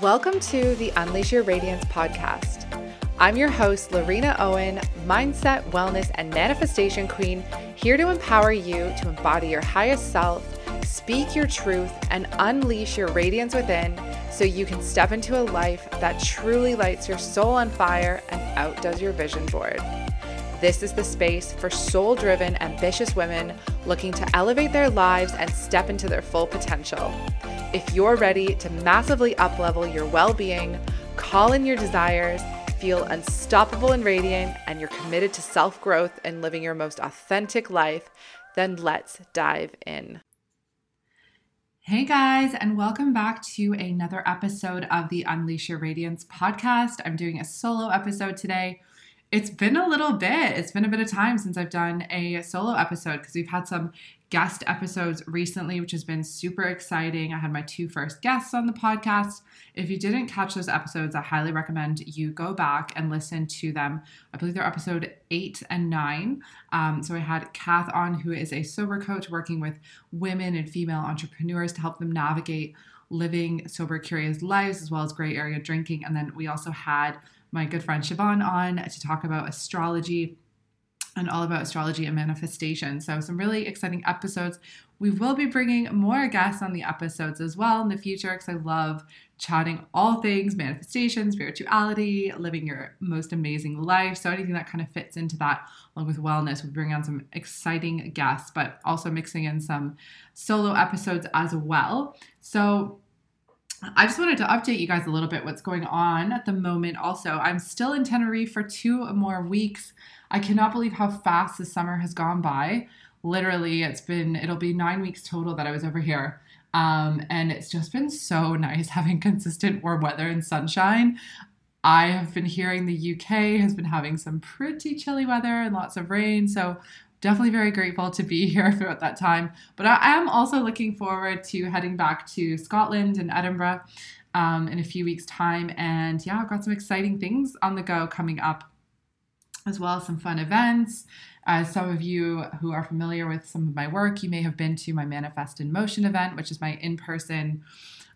Welcome to the Unleash Your Radiance podcast. I'm your host, Lorena Owen, mindset, wellness, and manifestation queen, here to empower you to embody your highest self, speak your truth, and unleash your radiance within so you can step into a life that truly lights your soul on fire and outdoes your vision board. This is the space for soul driven, ambitious women looking to elevate their lives and step into their full potential. If you're ready to massively uplevel your well being, call in your desires, feel unstoppable and radiant, and you're committed to self growth and living your most authentic life, then let's dive in. Hey guys, and welcome back to another episode of the Unleash Your Radiance podcast. I'm doing a solo episode today it's been a little bit. It's been a bit of time since I've done a solo episode because we've had some guest episodes recently, which has been super exciting. I had my two first guests on the podcast. If you didn't catch those episodes, I highly recommend you go back and listen to them. I believe they're episode eight and nine. Um, so I had Kath on, who is a sober coach working with women and female entrepreneurs to help them navigate living sober, curious lives as well as gray area drinking. And then we also had my good friend Siobhan on to talk about astrology and all about astrology and manifestation. So, some really exciting episodes. We will be bringing more guests on the episodes as well in the future because I love chatting all things manifestation, spirituality, living your most amazing life. So, anything that kind of fits into that, along with wellness, we bring on some exciting guests, but also mixing in some solo episodes as well. So, I just wanted to update you guys a little bit what's going on at the moment. Also, I'm still in Tenerife for two more weeks. I cannot believe how fast the summer has gone by. Literally, it's been, it'll be nine weeks total that I was over here. Um, and it's just been so nice having consistent warm weather and sunshine. I have been hearing the UK has been having some pretty chilly weather and lots of rain. So definitely very grateful to be here throughout that time. But I am also looking forward to heading back to Scotland and Edinburgh um, in a few weeks' time. And yeah, I've got some exciting things on the go coming up, as well as some fun events. As some of you who are familiar with some of my work, you may have been to my Manifest in Motion event, which is my in person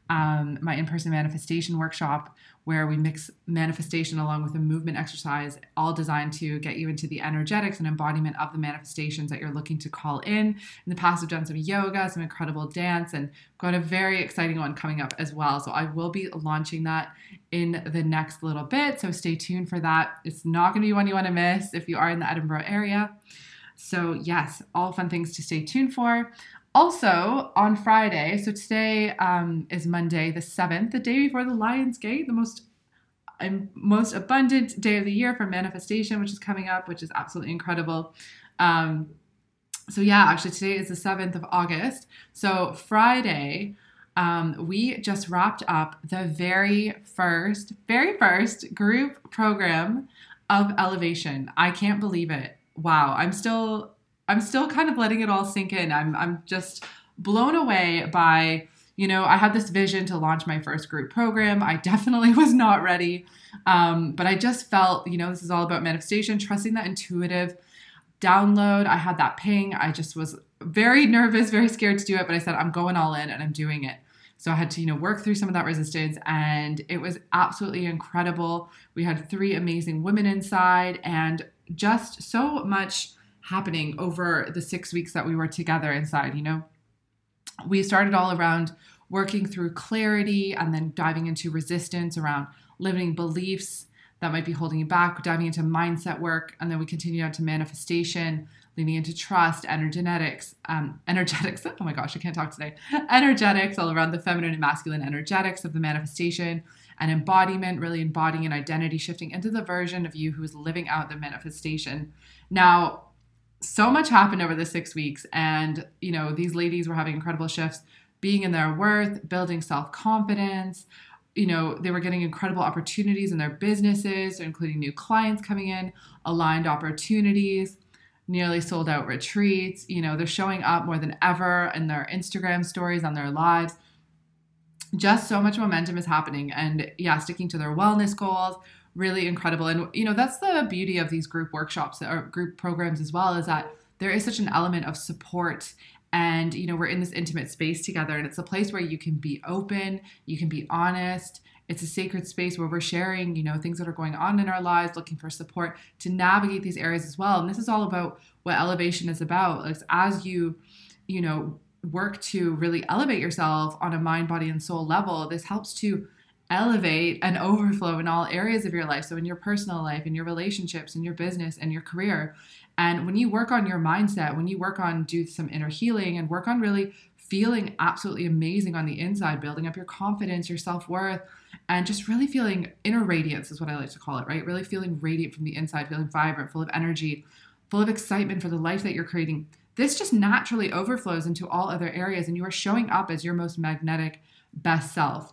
um, my in person manifestation workshop where we mix manifestation along with a movement exercise, all designed to get you into the energetics and embodiment of the manifestations that you're looking to call in. In the past, I've done some yoga, some incredible dance, and got a very exciting one coming up as well. So I will be launching that in the next little bit. So stay tuned for that. It's not going to be one you want to miss if you are in the Edinburgh area. So, yes, all fun things to stay tuned for. Also, on Friday, so today um, is Monday, the 7th, the day before the Lion's Gate, the most um, most abundant day of the year for manifestation, which is coming up, which is absolutely incredible. Um, so, yeah, actually, today is the 7th of August. So, Friday, um, we just wrapped up the very first, very first group program of Elevation. I can't believe it. Wow, I'm still I'm still kind of letting it all sink in. I'm I'm just blown away by you know I had this vision to launch my first group program. I definitely was not ready, um, but I just felt you know this is all about manifestation, trusting that intuitive download. I had that ping. I just was very nervous, very scared to do it, but I said I'm going all in and I'm doing it. So I had to, you know, work through some of that resistance and it was absolutely incredible. We had three amazing women inside and just so much happening over the six weeks that we were together inside, you know? We started all around working through clarity and then diving into resistance around limiting beliefs that might be holding you back, diving into mindset work, and then we continued on to manifestation, leaning into trust, energetics, um, energetics. Oh my gosh, I can't talk today. energetics, all around the feminine and masculine energetics of the manifestation and embodiment, really embodying an identity shifting into the version of you who is living out the manifestation. Now, so much happened over the six weeks. And, you know, these ladies were having incredible shifts, being in their worth, building self confidence. You know, they were getting incredible opportunities in their businesses, including new clients coming in, aligned opportunities, nearly sold out retreats. You know, they're showing up more than ever in their Instagram stories on their lives. Just so much momentum is happening. And yeah, sticking to their wellness goals, really incredible. And you know, that's the beauty of these group workshops or group programs as well, is that there is such an element of support and you know we're in this intimate space together and it's a place where you can be open you can be honest it's a sacred space where we're sharing, you know, things that are going on in our lives, looking for support to navigate these areas as well. And this is all about what elevation is about. Like as you, you know, work to really elevate yourself on a mind, body, and soul level, this helps to elevate and overflow in all areas of your life. So, in your personal life, in your relationships, in your business, and your career. And when you work on your mindset, when you work on do some inner healing and work on really feeling absolutely amazing on the inside, building up your confidence, your self worth, and just really feeling inner radiance is what I like to call it, right? Really feeling radiant from the inside, feeling vibrant, full of energy, full of excitement for the life that you're creating. This just naturally overflows into all other areas, and you are showing up as your most magnetic, best self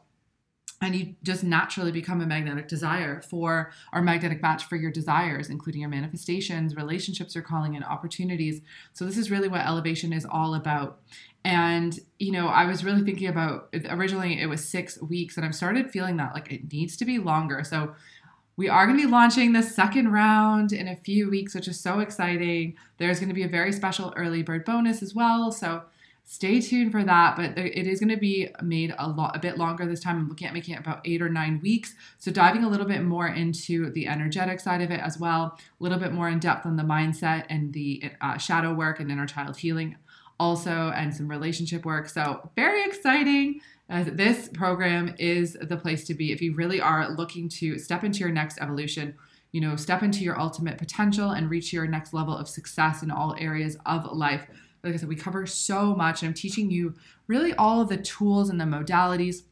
and you just naturally become a magnetic desire for or magnetic match for your desires including your manifestations relationships you're calling in opportunities. So this is really what elevation is all about. And you know i was really thinking about originally it was six weeks and i've started feeling that like it needs to be longer. So we are going to be launching the second round in a few weeks which is so exciting. There's going to be a very special early bird bonus as well. So stay tuned for that but it is going to be made a lot a bit longer this time. I'm looking at making it about eight or nine weeks. So diving a little bit more into the energetic side of it as well a little bit more in depth on the mindset and the uh, shadow work and inner child healing also and some relationship work. So very exciting. Uh, this program is the place to be if you really are looking to step into your next evolution you know step into your ultimate potential and reach your next level of success in all areas of life like I said, we cover so much. And I'm teaching you really all of the tools and the modalities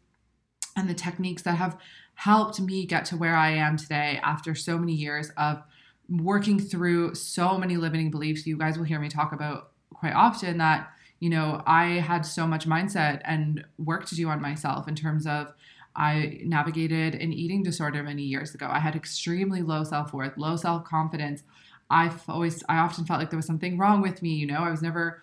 and the techniques that have helped me get to where I am today after so many years of working through so many limiting beliefs. You guys will hear me talk about quite often that, you know, I had so much mindset and work to do on myself in terms of I navigated an eating disorder many years ago. I had extremely low self worth, low self confidence, I've always, I often felt like there was something wrong with me. You know, I was never,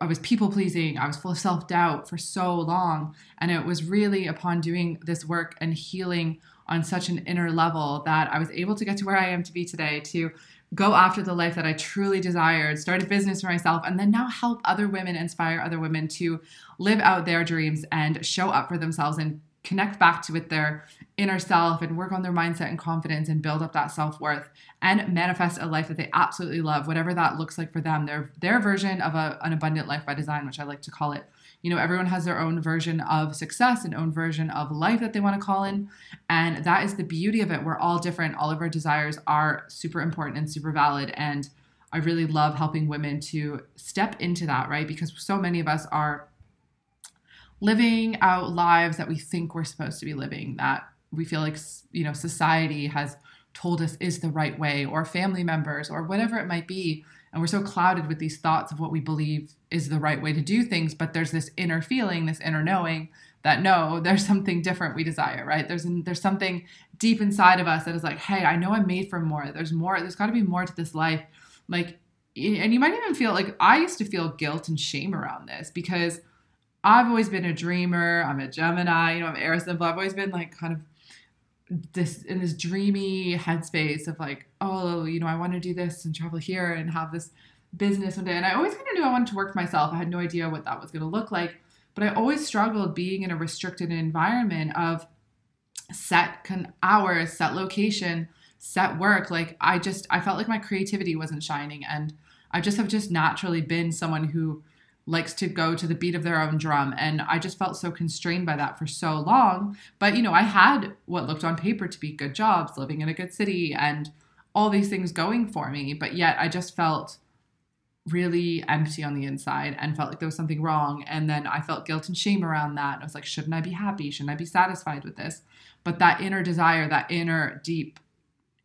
I was people pleasing. I was full of self doubt for so long. And it was really upon doing this work and healing on such an inner level that I was able to get to where I am to be today to go after the life that I truly desired, start a business for myself, and then now help other women, inspire other women to live out their dreams and show up for themselves and connect back to with their inner self and work on their mindset and confidence and build up that self-worth and manifest a life that they absolutely love whatever that looks like for them. Their their version of a, an abundant life by design which i like to call it. You know everyone has their own version of success and own version of life that they want to call in and that is the beauty of it. We're all different. All of our desires are super important and super valid and i really love helping women to step into that right? Because so many of us are living out lives that we think we're supposed to be living that we feel like you know society has told us is the right way or family members or whatever it might be. And we're so clouded with these thoughts of what we believe is the right way to do things but there's this inner feeling this inner knowing that no there's something different we desire right? There's there's something deep inside of us that is like hey i know i'm made for more. There's more there's got to be more to this life. Like and you might even feel like i used to feel guilt and shame around this because I've always been a dreamer. I'm a Gemini, you know, I'm air symbol. I've always been like kind of this in this dreamy headspace of like, oh, you know, I want to do this and travel here and have this business one day. And I always kind of knew I wanted to work for myself. I had no idea what that was going to look like. But I always struggled being in a restricted environment of set con- hours, set location, set work. Like I just, I felt like my creativity wasn't shining. And I just have just naturally been someone who likes to go to the beat of their own drum. And I just felt so constrained by that for so long. But, you know, I had what looked on paper to be good jobs, living in a good city, and all these things going for me. But yet I just felt really empty on the inside and felt like there was something wrong. And then I felt guilt and shame around that. And I was like, shouldn't I be happy? Shouldn't I be satisfied with this? But that inner desire, that inner deep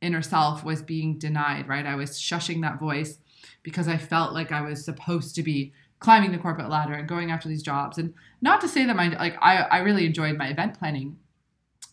inner self was being denied, right? I was shushing that voice because I felt like I was supposed to be climbing the corporate ladder and going after these jobs. And not to say that my like I, I really enjoyed my event planning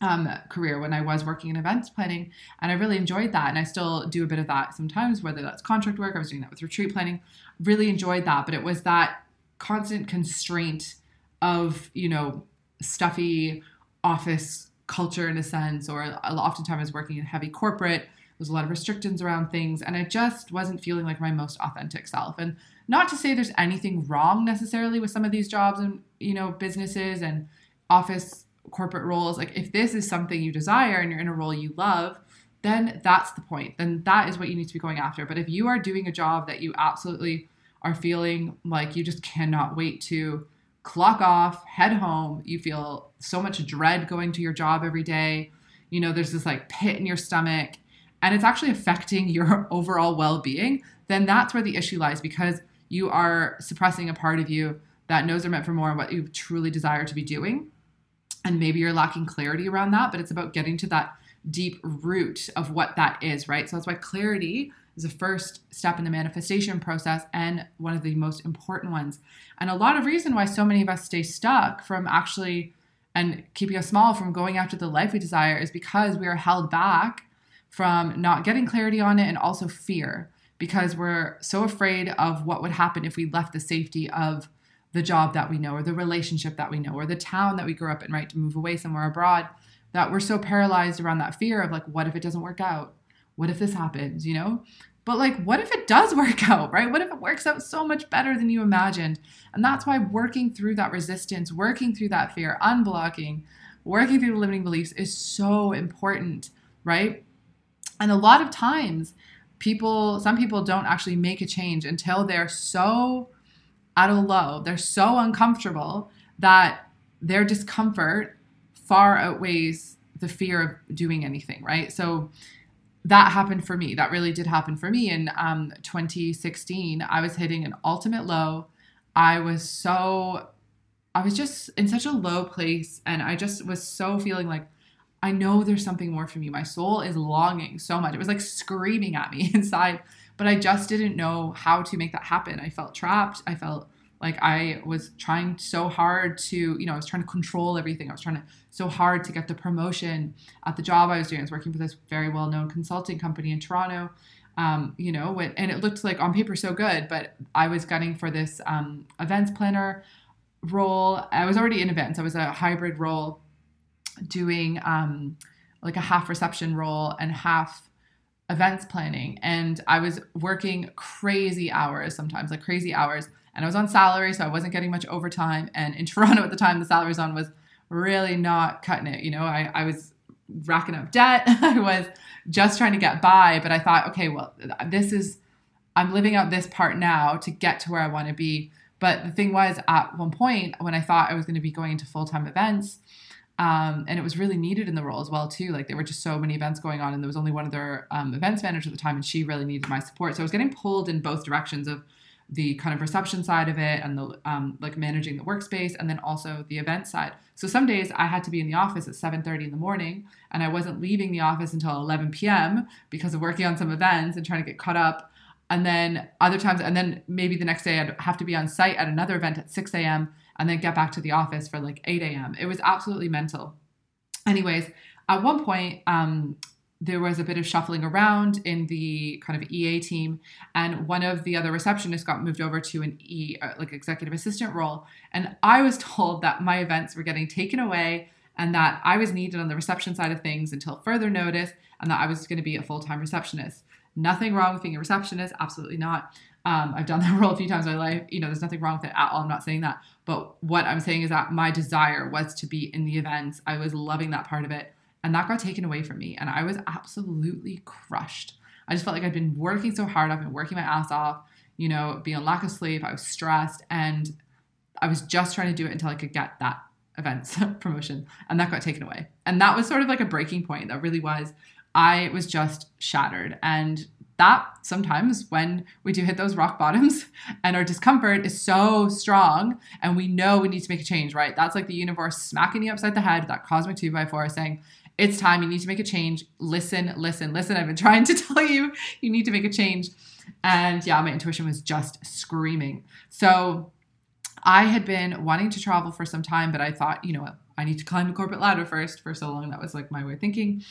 um, career when I was working in events planning, and I really enjoyed that. And I still do a bit of that sometimes, whether that's contract work. I was doing that with retreat planning. Really enjoyed that, but it was that constant constraint of you know stuffy office culture in a sense, or oftentimes working in heavy corporate. There's a lot of restrictions around things, and I just wasn't feeling like my most authentic self. And not to say there's anything wrong necessarily with some of these jobs and you know businesses and office corporate roles, like if this is something you desire and you're in a role you love, then that's the point. Then that is what you need to be going after. But if you are doing a job that you absolutely are feeling like you just cannot wait to clock off, head home, you feel so much dread going to your job every day, you know, there's this like pit in your stomach, and it's actually affecting your overall well being, then that's where the issue lies because you are suppressing a part of you that knows are meant for more and what you truly desire to be doing. And maybe you're lacking clarity around that, but it's about getting to that deep root of what that is, right? So that's why clarity is the first step in the manifestation process and one of the most important ones. And a lot of reason why so many of us stay stuck from actually and keeping us small from going after the life we desire is because we are held back from not getting clarity on it and also fear because we're so afraid of what would happen if we left the safety of the job that we know or the relationship that we know or the town that we grew up in right to move away somewhere abroad that we're so paralyzed around that fear of like, what if it doesn't work out? What if this happens, you know? But like, what if it does work out, right? What if it works out so much better than you imagined? And that's why working through that resistance, working through that fear, unblocking, working through the limiting beliefs is so important, right? And a lot of times, people, some people don't actually make a change until they're so at a low, they're so uncomfortable that their discomfort far outweighs the fear of doing anything, right? So that happened for me. That really did happen for me in um, 2016. I was hitting an ultimate low. I was so, I was just in such a low place, and I just was so feeling like, I know there's something more for me. My soul is longing so much. It was like screaming at me inside, but I just didn't know how to make that happen. I felt trapped. I felt like I was trying so hard to, you know, I was trying to control everything. I was trying to so hard to get the promotion at the job I was doing. I was working for this very well-known consulting company in Toronto. Um, you know, and it looked like on paper so good, but I was gunning for this um, events planner role. I was already in events. I was a hybrid role, doing um, like a half reception role and half events planning, and I was working crazy hours sometimes, like crazy hours and I was on salary, so I wasn't getting much overtime. And in Toronto at the time, the salary on was really not cutting it. You know, I, I was racking up debt. I was just trying to get by, but I thought, okay, well, this is, I'm living out this part now to get to where I want to be. But the thing was, at one point, when I thought I was going to be going into full time events, um, and it was really needed in the role as well too. Like there were just so many events going on, and there was only one of their um, events manager at the time, and she really needed my support. So I was getting pulled in both directions of the kind of reception side of it and the um, like managing the workspace and then also the event side so some days i had to be in the office at 7.30 in the morning and i wasn't leaving the office until 11 p.m because of working on some events and trying to get caught up and then other times and then maybe the next day i'd have to be on site at another event at 6 a.m and then get back to the office for like 8 a.m it was absolutely mental anyways at one point um, there was a bit of shuffling around in the kind of EA team, and one of the other receptionists got moved over to an E, uh, like executive assistant role. And I was told that my events were getting taken away and that I was needed on the reception side of things until further notice, and that I was going to be a full time receptionist. Nothing wrong with being a receptionist, absolutely not. Um, I've done that role a few times in my life. You know, there's nothing wrong with it at all. I'm not saying that. But what I'm saying is that my desire was to be in the events. I was loving that part of it. And that got taken away from me. And I was absolutely crushed. I just felt like I'd been working so hard. I've been working my ass off, you know, being on lack of sleep. I was stressed. And I was just trying to do it until I could get that events promotion. And that got taken away. And that was sort of like a breaking point. That really was. I was just shattered. And that sometimes when we do hit those rock bottoms and our discomfort is so strong and we know we need to make a change, right? That's like the universe smacking you upside the head, that cosmic two by four saying, it's time. You need to make a change. Listen, listen, listen. I've been trying to tell you, you need to make a change. And yeah, my intuition was just screaming. So I had been wanting to travel for some time, but I thought, you know what, I need to climb the corporate ladder first. For so long, that was like my way of thinking.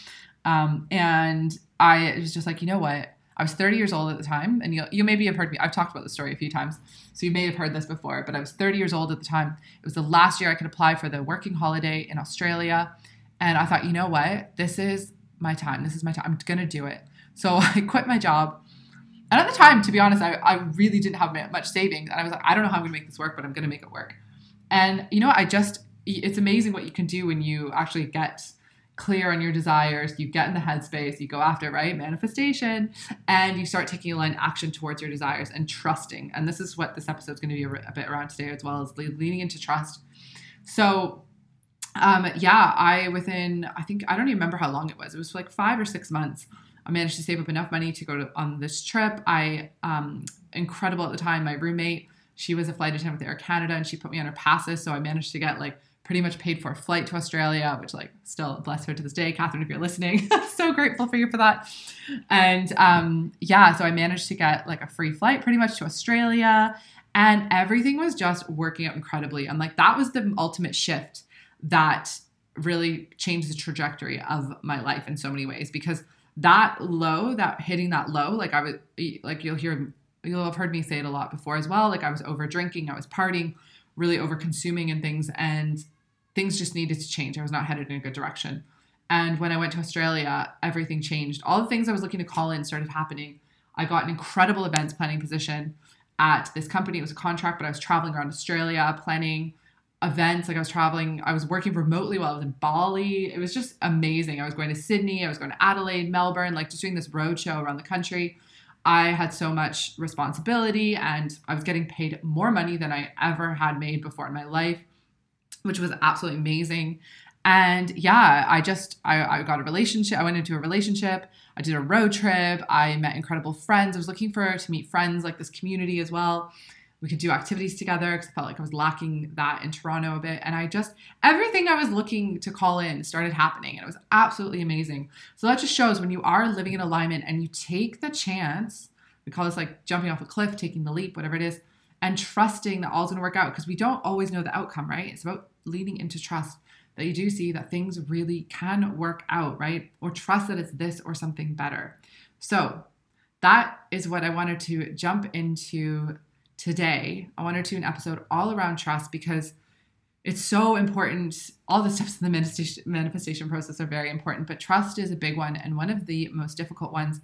Um, and I was just like, you know what? I was 30 years old at the time, and you, you maybe have heard me. I've talked about the story a few times, so you may have heard this before. But I was 30 years old at the time. It was the last year I could apply for the working holiday in Australia. And I thought, you know what? This is my time. This is my time. I'm going to do it. So I quit my job. And at the time, to be honest, I, I really didn't have much savings. And I was like, I don't know how I'm going to make this work, but I'm going to make it work. And you know? I just it's amazing what you can do when you actually get clear on your desires, you get in the headspace, you go after, right? Manifestation, and you start taking aligned action towards your desires and trusting. And this is what this episode is going to be a, bit around today, as well as leaning into trust. So, um, yeah, I within I think I don't even remember how long it was. It was like five or six months. I managed to save up enough money to go to, on this trip. I um, incredible at the time. My roommate, she was a flight attendant with Air Canada, and she put me on her passes, so I managed to get like pretty much paid for a flight to Australia, which like still bless her to this day, Catherine, if you're listening, so grateful for you for that. And um, yeah, so I managed to get like a free flight pretty much to Australia, and everything was just working out incredibly. And like that was the ultimate shift that really changed the trajectory of my life in so many ways because that low, that hitting that low, like I was like you'll hear you'll have heard me say it a lot before as well. Like I was over drinking, I was partying, really over consuming and things, and things just needed to change. I was not headed in a good direction. And when I went to Australia, everything changed. All the things I was looking to call in started happening. I got an incredible events planning position at this company. It was a contract, but I was traveling around Australia planning events. Like I was traveling, I was working remotely while I was in Bali. It was just amazing. I was going to Sydney, I was going to Adelaide, Melbourne, like just doing this road show around the country. I had so much responsibility and I was getting paid more money than I ever had made before in my life which was absolutely amazing. And yeah, I just I, I got a relationship. I went into a relationship. I did a road trip. I met incredible friends. I was looking for to meet friends like this community as well. We could do activities together because I felt like I was lacking that in Toronto a bit. And I just everything I was looking to call in started happening, and it was absolutely amazing. So that just shows when you are living in alignment and you take the chance. We call this like jumping off a cliff, taking the leap, whatever it is, and trusting that all's going to work out because we don't always know the outcome, right? It's about leading into trust that you do see that things really can work out, right? Or trust that it's this or something better. So, that is what I wanted to jump into today. I wanted to do an episode all around trust because it's so important. All the steps in the manifestation process are very important, but trust is a big one and one of the most difficult ones.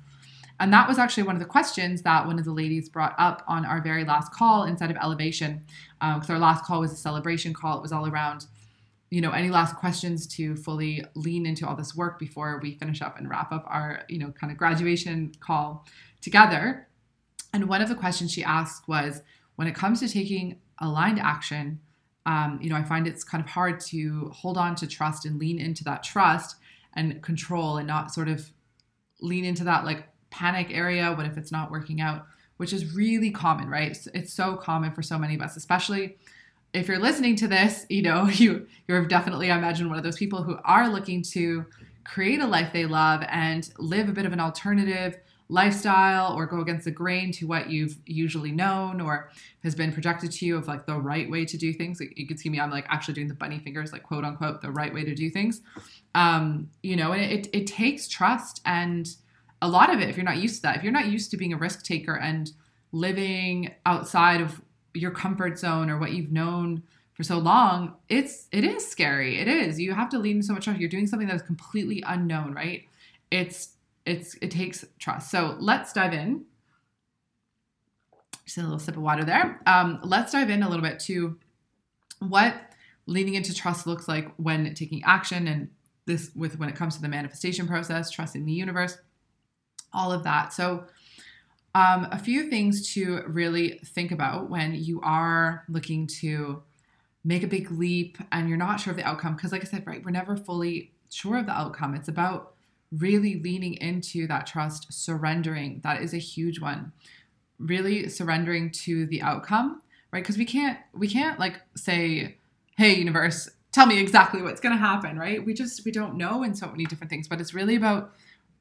And that was actually one of the questions that one of the ladies brought up on our very last call inside of Elevation. Because um, our last call was a celebration call. It was all around, you know, any last questions to fully lean into all this work before we finish up and wrap up our, you know, kind of graduation call together. And one of the questions she asked was when it comes to taking aligned action, um, you know, I find it's kind of hard to hold on to trust and lean into that trust and control and not sort of lean into that like panic area? What if it's not working out? Which is really common, right? It's, so common for so many of us, especially if you're listening to this, you know, you you're definitely, I imagine, one of those people who are looking to create a life they love and live a bit of an alternative lifestyle or go against the grain to what you've usually known or has been projected to you of like the right way to do things. You can see me, I'm like actually doing the bunny fingers, like quote unquote, the right way to do things. Um, you know, and it, it takes trust and a lot of it if you're not used to that if you're not used to being a risk taker and living outside of your comfort zone or what you've known for so long it's it is scary. It is. You have to lean so much trust you're doing something that is completely unknown right? It's it's it takes trust. So let's dive in. Just a little sip of water there. Um, let's dive in a little bit to what leaning into trust looks like when taking action and this with when it comes to the manifestation process trusting the universe all of that. So, um, a few things to really think about when you are looking to make a big leap and you're not sure of the outcome. Because, like I said, right, we're never fully sure of the outcome. It's about really leaning into that trust, surrendering. That is a huge one. Really surrendering to the outcome, right? Because we can't, we can't like say, "Hey, universe, tell me exactly what's going to happen," right? We just we don't know in so many different things. But it's really about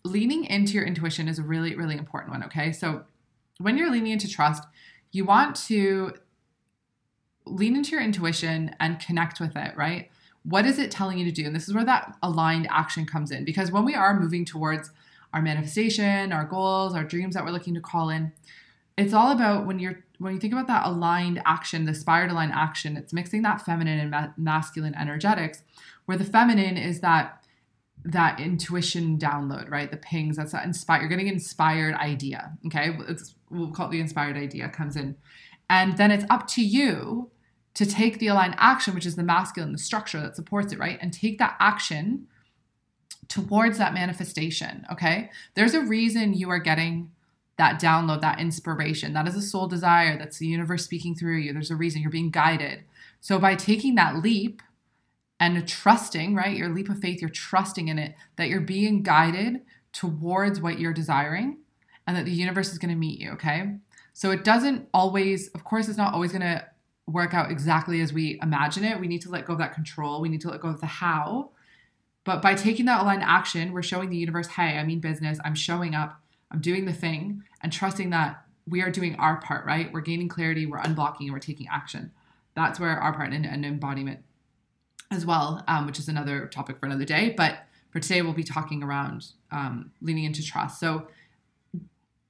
leaning into your intuition is a really, really important one. Okay. So when you're leaning into trust, you want to lean into your intuition and connect with it, right? What is it telling you to do? And this is where that aligned action comes in. Because when we are moving towards our manifestation, our goals, our dreams that we're looking to call in, it's all about when you're when you think about that aligned action, the inspired aligned action, it's mixing that feminine and ma- masculine energetics, where the feminine is that that intuition download, right? The pings, that's that inspired, you're getting inspired idea. Okay. It's, we'll call it the inspired idea comes in. And then it's up to you to take the aligned action, which is the masculine, the structure that supports it, right? And take that action towards that manifestation. Okay. There's a reason you are getting that download, that inspiration. That is a soul desire. That's the universe speaking through you. There's a reason you're being guided. So by taking that leap and trusting, right, your leap of faith, you're trusting in it, that you're being guided towards what you're desiring and that the universe is going to meet you. Okay. So it doesn't always, of course, it's not always going to work out exactly as we imagine it. We need to let go of that control. We need to let go of the how. But by taking that aligned action, we're showing the universe, hey, I mean business, I'm showing up, I'm doing the thing, and trusting that we are doing our part, right? We're gaining clarity, we're unblocking, and we're taking action. That's where our part in embodiment as well, um, which is another topic for another day. But for today, we'll be talking around um, leaning into trust. So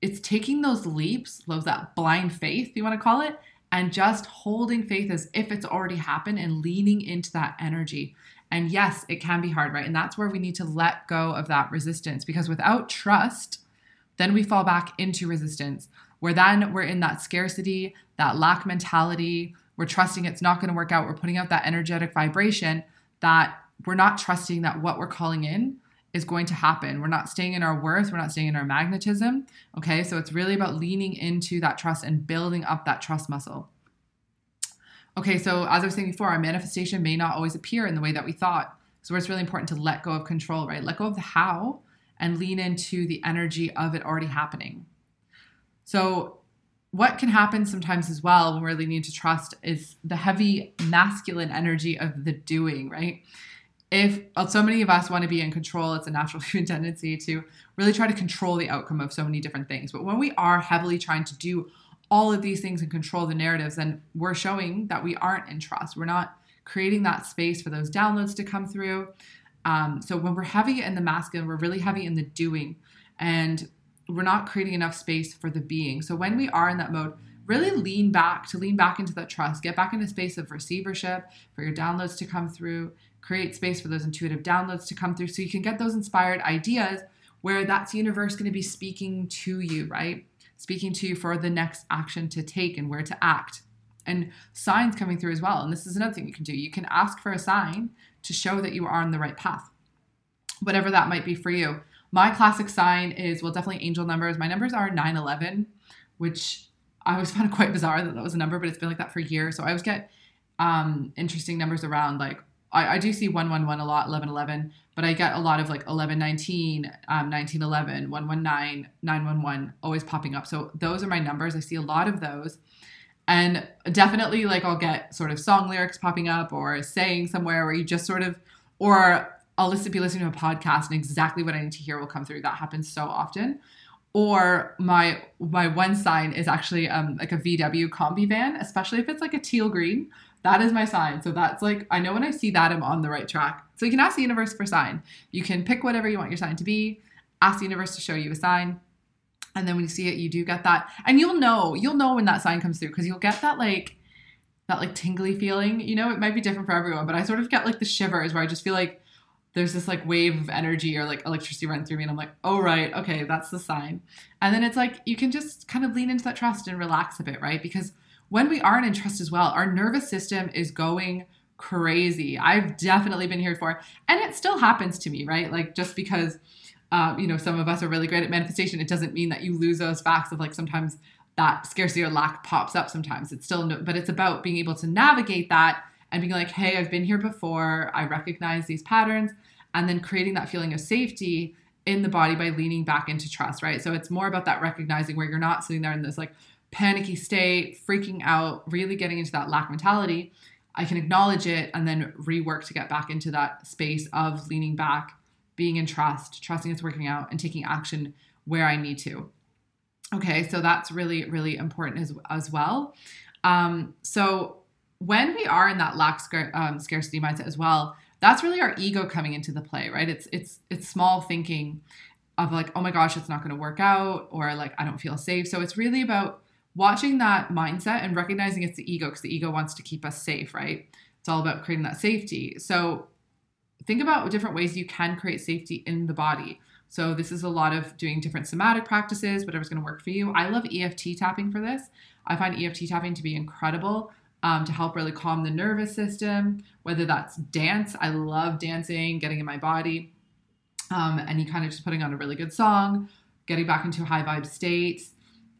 it's taking those leaps, those that blind faith, you want to call it, and just holding faith as if it's already happened and leaning into that energy. And yes, it can be hard, right? And that's where we need to let go of that resistance because without trust, then we fall back into resistance, where then we're in that scarcity, that lack mentality. We're trusting it's not going to work out. We're putting out that energetic vibration that we're not trusting that what we're calling in is going to happen. We're not staying in our worth, we're not staying in our magnetism. Okay, so it's really about leaning into that trust and building up that trust muscle. Okay, so as I was saying before, our manifestation may not always appear in the way that we thought. So it's really important to let go of control, right? Let go of the how and lean into the energy of it already happening. So, what can happen sometimes as well when we're leaning into trust is the heavy masculine energy of the doing, right? if uh, so many of us want to be in control, it's a natural human tendency to really try to control the outcome of so many different things. But when we are heavily trying to do all of these things and control the narratives, then we're showing that we aren't in trust. We're not creating that space for those downloads to come through. Um, so when we're heavy in the masculine, we're really heavy in the doing, and we're not creating enough space for the being. So when we are in that mode, really lean back to lean back into that trust, get back into space of receivership for your downloads to come through create space for those intuitive downloads to come through so you can get those inspired ideas where that's universe going to be speaking to you, right? Speaking to you for the next action to take and where to act. And signs coming through as well. And this is another thing you can do. You can ask for a sign to show that you are on the right path, whatever that might be for you. My classic sign is, well, definitely angel numbers. My numbers are 9 11, which I always found it quite bizarre that that was a number, but it's been like that for years. So I always get um, interesting numbers around like I, I do see 111 a lot, 1111, but I get a lot of like 1119, um, 1911, 119, 911 always popping up. So those are my numbers. I see a lot of those. And definitely, like, I'll get sort of song lyrics popping up or saying somewhere where you just sort of, or I'll listen, be listening to a podcast and exactly what I need to hear will come through. That happens so often. Or my my one sign is actually um, like a VW combi van, especially if it's like a teal green that is my sign. So that's like, I know when I see that, I'm on the right track. So you can ask the universe for sign. You can pick whatever you want your sign to be, ask the universe to show you a sign. And then when you see it, you do get that. And you'll know, you'll know when that sign comes through because you'll get that like, that like tingly feeling. You know, it might be different for everyone, but I sort of get like the shivers where I just feel like there's this like wave of energy or like electricity running through me and I'm like, oh right, okay, that's the sign. And then it's like you can just kind of lean into that trust and relax a bit, right? Because when we aren't in trust as well, our nervous system is going crazy. I've definitely been here for, and it still happens to me, right? Like just because, um, you know, some of us are really great at manifestation, it doesn't mean that you lose those facts of like sometimes that scarcity or lack pops up. Sometimes it's still, no, but it's about being able to navigate that and being like, hey, I've been here before. I recognize these patterns, and then creating that feeling of safety in the body by leaning back into trust, right? So it's more about that recognizing where you're not sitting there in this like panicky state, freaking out, really getting into that lack mentality, I can acknowledge it and then rework to get back into that space of leaning back, being in trust, trusting it's working out, and taking action where I need to. Okay, so that's really, really important as, as well. Um, so when we are in that lack um, scarcity mindset as well, that's really our ego coming into the play, right? It's it's it's small thinking of like, oh my gosh, it's not going to work out, or like I don't feel safe. So it's really about watching that mindset and recognizing it's the ego because the ego wants to keep us safe, right? It's all about creating that safety. So think about different ways you can create safety in the body. So this is a lot of doing different somatic practices, whatever's going to work for you. I love EFT tapping for this. I find EFT tapping to be incredible. Um, to help really calm the nervous system, whether that's dance. I love dancing, getting in my body, um, and kind of just putting on a really good song, getting back into a high vibe state.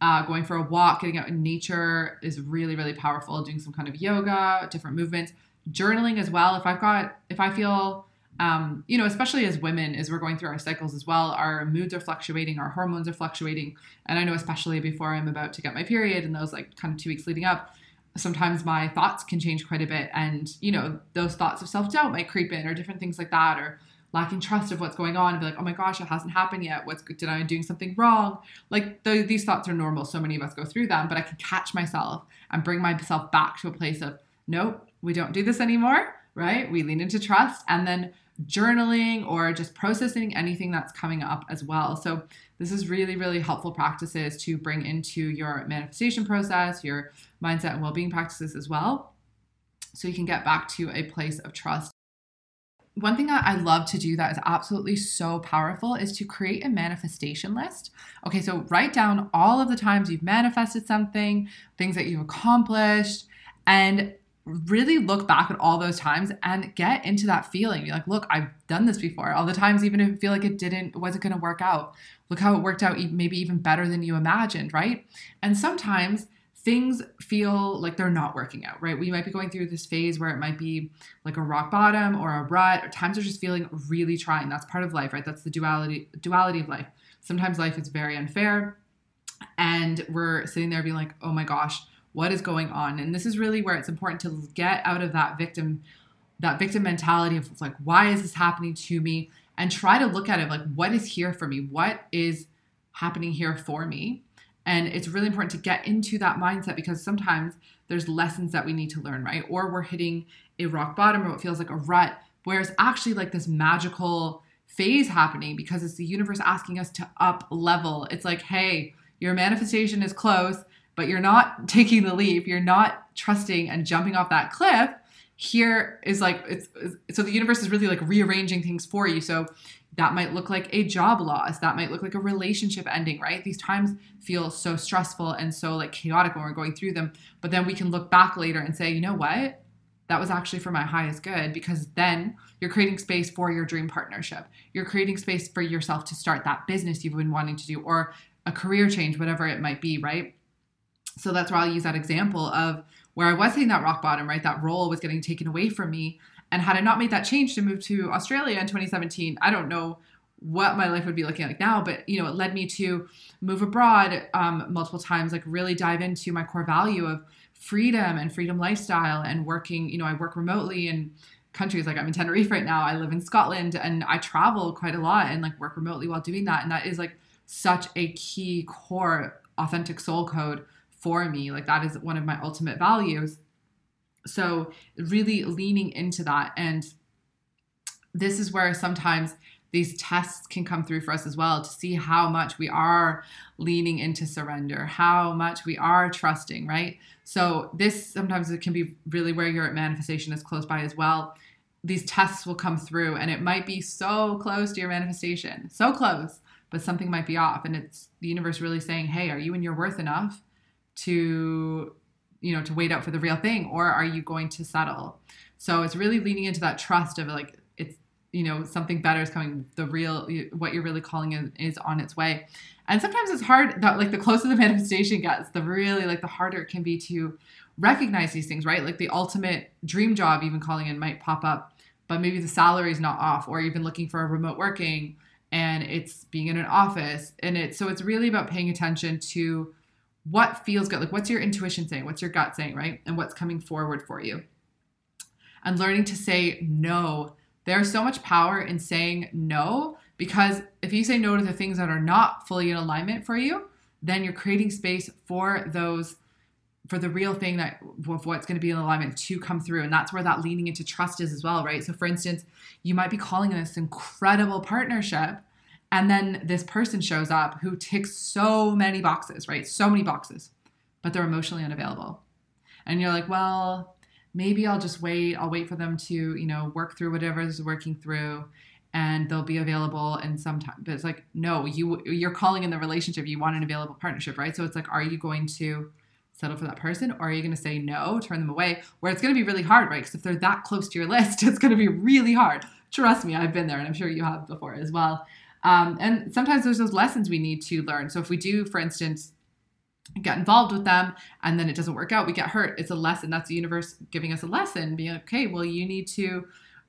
Uh, going for a walk, getting out in nature is really, really powerful. Doing some kind of yoga, different movements, journaling as well. If I've got, if I feel, um, you know, especially as women, as we're going through our cycles as well, our moods are fluctuating, our hormones are fluctuating. And I know, especially before I'm about to get my period and those like kind of two weeks leading up, sometimes my thoughts can change quite a bit and you know those thoughts of self-doubt might creep in or different things like that or lacking trust of what's going on and be like oh my gosh it hasn't happened yet. What's did i doing something wrong? Like the, these thoughts are normal. So many of us go through them but i can catch myself and bring myself back to a place of nope we don't do this anymore right? We lean into trust and then journaling or just processing anything that's coming up as well. So this is really really helpful practices to bring into your manifestation process your mindset and well-being practices as well. So you can get back to a place of trust. One thing that I love to do that is absolutely so powerful is to create a manifestation list. Okay, so write down all of the times you've manifested something, things that you've accomplished, and really look back at all those times and get into that feeling. You're like, look, I've done this before. All the times, even if you feel like it didn't, wasn't going to work out. Look how it worked out, maybe even better than you imagined, right? And sometimes things feel like they're not working out, right? We might be going through this phase where it might be like a rock bottom or a rut, or times are just feeling really trying. That's part of life, right? That's the duality duality of life. Sometimes life is very unfair, and we're sitting there being like, "Oh my gosh, what is going on?" And this is really where it's important to get out of that victim that victim mentality of like, "Why is this happening to me?" and try to look at it like, "What is here for me? What is happening here for me?" And it's really important to get into that mindset because sometimes there's lessons that we need to learn, right? Or we're hitting a rock bottom or what feels like a rut, where it's actually like this magical phase happening because it's the universe asking us to up level. It's like, hey, your manifestation is close, but you're not taking the leap. You're not trusting and jumping off that cliff. Here is like, it's, so the universe is really like rearranging things for you. So that might look like a job loss. That might look like a relationship ending, right? These times feel so stressful and so like chaotic when we're going through them. But then we can look back later and say, you know what? That was actually for my highest good because then you're creating space for your dream partnership. You're creating space for yourself to start that business you've been wanting to do or a career change, whatever it might be, right? So that's where I'll use that example of where I was hitting that rock bottom, right? That role was getting taken away from me. And had I not made that change to move to Australia in 2017, I don't know what my life would be looking like now. But you know, it led me to move abroad um, multiple times, like really dive into my core value of freedom and freedom lifestyle and working. You know, I work remotely in countries like I'm in Tenerife right now. I live in Scotland and I travel quite a lot and like work remotely while doing that. And that is like such a key core authentic soul code for me. Like that is one of my ultimate values. So, really leaning into that. And this is where sometimes these tests can come through for us as well to see how much we are leaning into surrender, how much we are trusting, right? So, this sometimes it can be really where your manifestation is close by as well. These tests will come through, and it might be so close to your manifestation, so close, but something might be off. And it's the universe really saying, Hey, are you in your worth enough to you know to wait out for the real thing or are you going to settle? So it's really leaning into that trust of like it's you know something better is coming the real what you're really calling is, is on its way. And sometimes it's hard that like the closer the manifestation gets the really like the harder it can be to recognize these things right? Like the ultimate dream job even calling in might pop up but maybe the salary is not off or even looking for a remote working and it's being in an office. And it's so it's really about paying attention to what feels good like what's your intuition saying what's your gut saying right and what's coming forward for you. And learning to say no. There's so much power in saying no because if you say no to the things that are not fully in alignment for you then you're creating space for those for the real thing that of what's going to be in alignment to come through and that's where that leaning into trust is as well right? So for instance you might be calling this incredible partnership and then this person shows up who ticks so many boxes, right? So many boxes, but they're emotionally unavailable. And you're like, well, maybe I'll just wait. I'll wait for them to, you know, work through whatever is working through and they'll be available in some time. But it's like, no, you you're calling in the relationship. You want an available partnership, right? So it's like, are you going to settle for that person or are you going to say no turn them away where it's going to be really hard right because if they're that close to your list it's going to be really hard trust me i've been there and i'm sure you have before as well um, and sometimes there's those lessons we need to learn so if we do for instance get involved with them and then it doesn't work out we get hurt it's a lesson that's the universe giving us a lesson being like, okay well you need to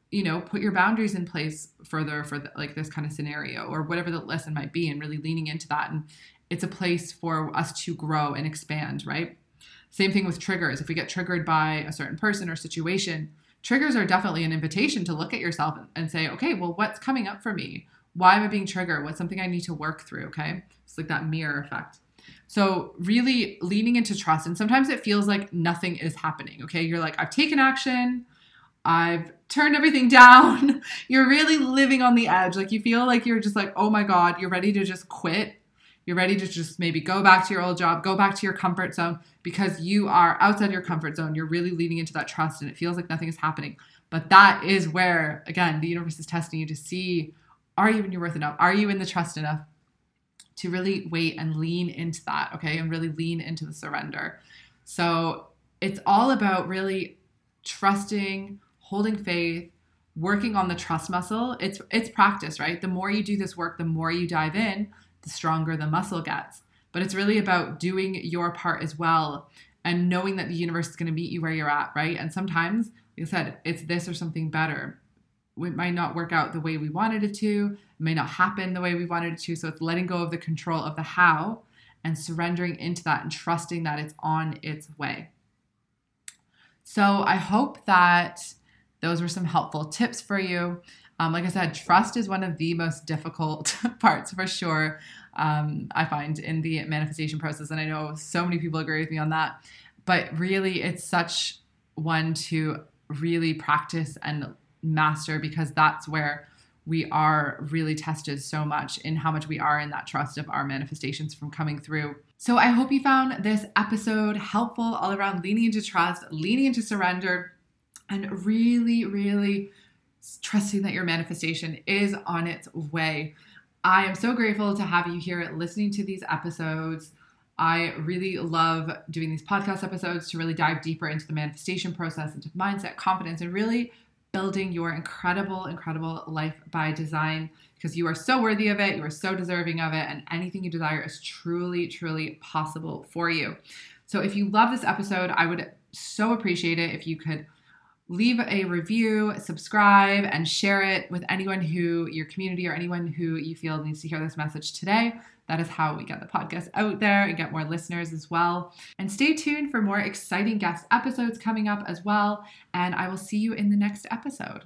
you know put your boundaries in place further for the, like this kind of scenario or whatever the lesson might be and really leaning into that and it's a place for us to grow and expand right same thing with triggers. If we get triggered by a certain person or situation, triggers are definitely an invitation to look at yourself and say, okay, well, what's coming up for me? Why am I being triggered? What's something I need to work through? Okay. It's like that mirror effect. So, really leaning into trust. And sometimes it feels like nothing is happening. Okay. You're like, I've taken action, I've turned everything down. you're really living on the edge. Like, you feel like you're just like, oh my God, you're ready to just quit you're ready to just maybe go back to your old job, go back to your comfort zone because you are outside your comfort zone. You're really leaning into that trust and it feels like nothing is happening. But that is where, again, the universe is testing you to see are you in your worth enough? Are you in the trust enough to really wait and lean into that? Okay. And really lean into the surrender. So it's all about really trusting, holding faith, working on the trust muscle. It's it's practice, right? The more you do this work, the more you dive in, the stronger the muscle gets. But it's really about doing your part as well and knowing that the universe is going to meet you where you're at, right? And sometimes, like I said, it's this or something better. It might not work out the way we wanted it to, it may not happen the way we wanted it to. So it's letting go of the control of the how and surrendering into that and trusting that it's on its way. So I hope that those were some helpful tips for you. Um, like I said, trust is one of the most difficult parts for sure. Um, I find in the manifestation process, and I know so many people agree with me on that. But really, it's such one to really practice and master because that's where we are really tested so much in how much we are in that trust of our manifestations from coming through. So I hope you found this episode helpful all around leaning into trust, leaning into surrender, and really, really trusting that your manifestation is on its way. I am so grateful to have you here listening to these episodes. I really love doing these podcast episodes to really dive deeper into the manifestation process, into mindset, confidence, and really building your incredible, incredible life by design because you are so worthy of it, you are so deserving of it, and anything you desire is truly, truly possible for you. So if you love this episode, I would so appreciate it if you could leave a review, subscribe, and share it with anyone who your community or anyone who you feel needs to hear this message today. That is how we get the podcast out there and get more listeners as well. And stay tuned for more exciting guest episodes coming up as well. And I will see you in the next episode.